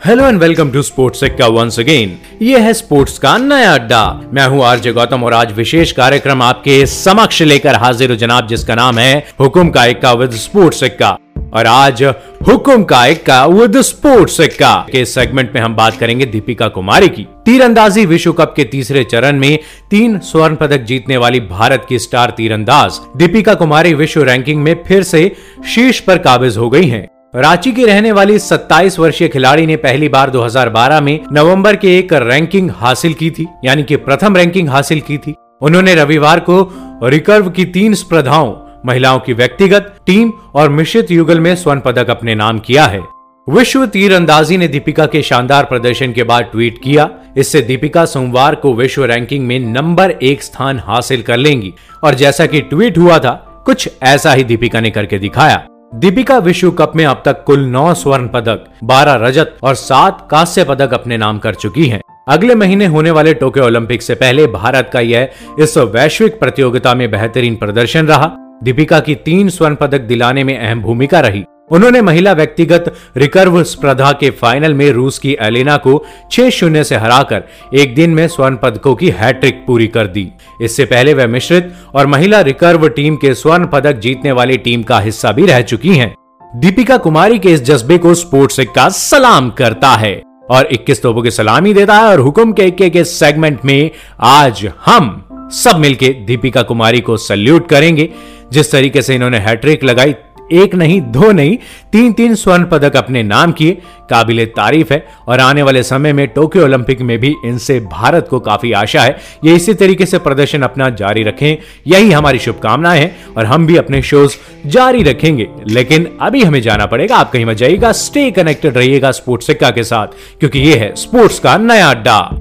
Hello and welcome to sports Sikka once again ये है sports का नया अड्डा। मैं हूँ आरजे गौतम और आज विशेष कार्यक्रम आपके समक्ष लेकर हाजिर जनाब, जिसका नाम है हुकुम का इक्का विद स्पोर्ट्स सिक्का और आज हुकुम का इक्का विद स्पोर्ट्स सिक्का के सेगमेंट में हम बात करेंगे दीपिका कुमारी की। तीरंदाजी विश्व कप के तीसरे चरण में तीन स्वर्ण पदक जीतने वाली भारत की स्टार तीरंदाज दीपिका कुमारी विश्व रैंकिंग में फिर से शीर्ष पर काबिज हो गई हैं। रांची की रहने वाली 27 वर्षीय खिलाड़ी ने पहली बार 2012 में नवंबर के एक रैंकिंग हासिल की थी, यानी कि प्रथम रैंकिंग हासिल की थी। उन्होंने रविवार को रिकर्व की तीन स्पर्धाओं, महिलाओं की व्यक्तिगत, टीम और मिश्रित युगल में स्वर्ण पदक अपने नाम किया है। विश्व तीरंदाजी ने दीपिका के शानदार प्रदर्शन के बाद ट्वीट किया, इससे दीपिका सोमवार को विश्व रैंकिंग में नंबर एक स्थान हासिल कर लेंगी। और जैसा कि ट्वीट हुआ था, कुछ ऐसा ही दीपिका ने करके दिखाया। दीपिका विश्व कप में अब तक कुल नौ स्वर्ण पदक, बारह रजत और सात कांस्य पदक अपने नाम कर चुकी हैं। अगले महीने होने वाले टोक्यो ओलंपिक से पहले भारत का यह इस वैश्विक प्रतियोगिता में बेहतरीन प्रदर्शन रहा दीपिका की तीन स्वर्ण पदक दिलाने में अहम भूमिका रही उन्होंने महिला व्यक्तिगत रिकर्व स्पर्धा के फाइनल में रूस की एलेना को छह शून्य से हराकर एक दिन में स्वर्ण पदकों की हैट्रिक पूरी कर दी इससे पहले वह मिश्रित और महिला रिकर्व टीम के स्वर्ण पदक जीतने वाली टीम का हिस्सा भी रह चुकी हैं। दीपिका कुमारी के इस जज्बे को स्पोर्ट्स का सलाम करता है और 21 तोपों की सलामी देता है और हुकुम के इक्के के सेगमेंट में आज हम सब मिलके दीपिका कुमारी को सल्यूट करेंगे, जिस तरीके से इन्होंने हैट्रिक लगाई एक नहीं, दो नहीं तीन तीन स्वर्ण पदक अपने नाम किए। काबिल तारीफ़ है और आने वाले समय में टोक्यो ओलंपिक में भी इनसे भारत को काफ़ी आशा है। ये इसी तरीके से प्रदर्शन अपना जारी रखें। यही हमारी शुभकामनाएँ हैं और हम भी अपने शोज़ जारी रखेंगे। लेकिन अभी हमें जाना पड़ेगा। आप कहीं मत जाइएगा। स्टे कनेक्टेड रहिएगा स्पोर्ट्स सिक्का के साथ, क्योंकि ये है स्पोर्ट्स का नया अड्डा।